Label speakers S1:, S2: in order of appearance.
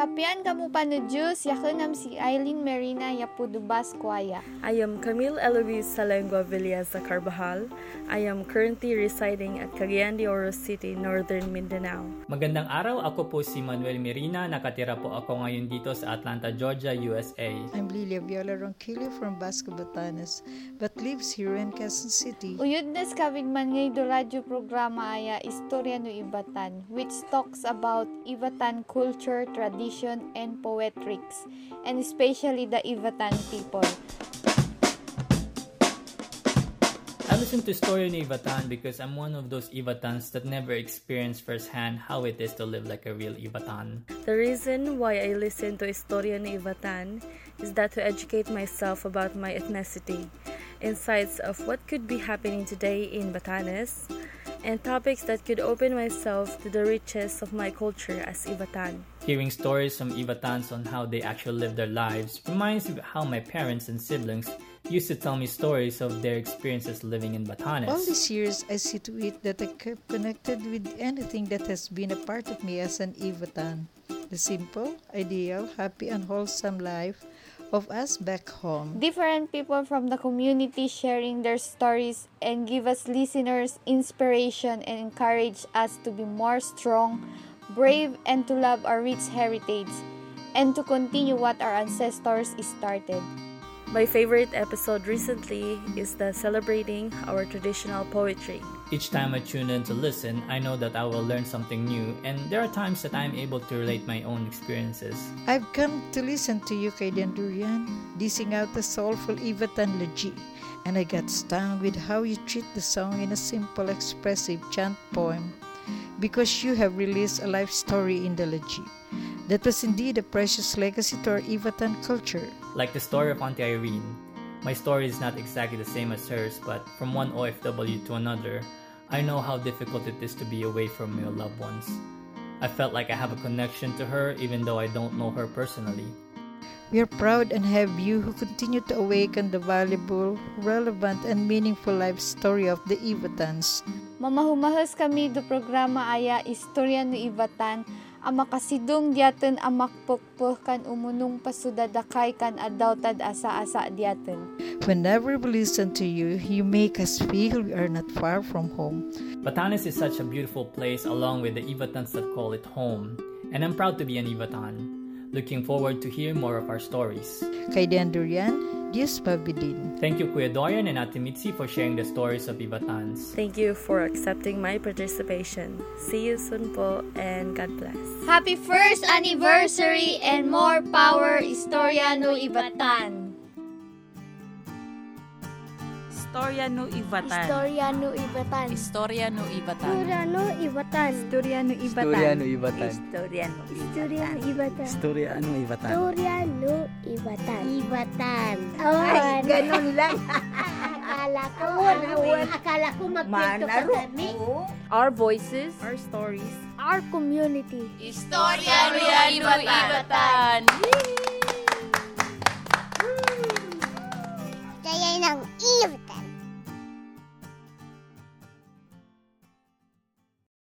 S1: Kapian kamu panujus, yakenam si Eileen Marina Yapudubas Kwaya.
S2: I am Camille Eloise Salengua Villasa Carbajal. I am currently residing at Cagayan de Oro City, Northern Mindanao.
S3: Magandang araw, ako po si Manuel Mirina. Nakatira po ako ngayon dito sa Atlanta, Georgia, USA.
S4: I'm Lilia Viola Ronquillo from Basco, Batanes, but lives here in Quezon City.
S1: Uyod nas kabigman ngay do radyo programa aya Istorya no Ibatan, which talks about Ibatan culture, tradition, and poetrics, and especially the Ibatan people.
S3: I listen to Story ni Ivatan because I'm one of those Ivatans that never experienced firsthand how it is to live like a real Ivatan.
S2: The reason why I listen to Historia ni Ivatan is that to educate myself about my ethnicity, insights of what could be happening today in Batanes, and topics that could open myself to the riches of my culture as Ivatan.
S3: Hearing stories from Ivatans on how they actually live their lives reminds me of how my parents and siblings used to tell me stories of their experiences living in Batanes.
S4: All these years, I see to it that I kept connected with anything that has been a part of me as an Ivatan. The simple, ideal, happy, and wholesome life of us back home.
S1: Different people from the community sharing their stories and give us listeners inspiration and encourage us to be more strong, brave, and to love our rich heritage and to continue what our ancestors started.
S2: My favorite episode recently is the celebrating our traditional poetry.
S3: Each time I tune in to listen, I know that I will learn something new, and there are times that I'm able to relate my own experiences.
S4: I've come to listen to you, Kaidan Dorian, dissing out the soulful Ivatan laji, and I got stung with how you treat the song in a simple, expressive chant poem, because you have released a life story in the laji. That was indeed a precious legacy to our Ivatan culture.
S3: Like the story of Auntie Irene, my story is not exactly the same as hers, but from one OFW to another, I know how difficult it is to be away from your loved ones. I felt like I have a connection to her even though I don't know her personally.
S4: We are proud and have you who continue to awaken the valuable, relevant, and meaningful life story of the Ivatans.
S1: Mamahumahas kami do programa aya Istorya no Ibatan ang makasidong diaten ang kan umunong pasudadakay kan adawtad asa-asa diaten.
S4: Whenever we listen to you, you make us feel we are not far from home.
S3: Batanes is such a beautiful place along with the Ivatans that call it home, and I'm proud to be an Ivatan. Looking forward to hear more of our stories.
S4: Kay Dan Dorian, Diyos pabidin.
S3: Thank you Kuya Dorian and Ate Mitzi for sharing the stories of Ivatans.
S2: Thank you for accepting my participation. See you soon po and God bless.
S1: Happy first anniversary and more power Istorya no Ibatan.
S5: Istorya no Ivatan.
S6: Istorya no Ibatan.
S5: Istorya no Ivatan.
S6: Istorya no Ibatan.
S7: Istorya no Ibatan.
S8: Istorya no Ibatan.
S5: Istorya no
S6: Istorya no Ibatan.
S8: Istorya no Ibatan.
S6: Istorya no Ibatan. Ibatan.
S7: Ay, ganun lang.
S6: Akala ko, ano, akala ko magkwento ka
S5: Manaro.
S6: kami.
S7: Our voices.
S2: Our stories.
S6: Our community.
S5: Istorya no Ivatan.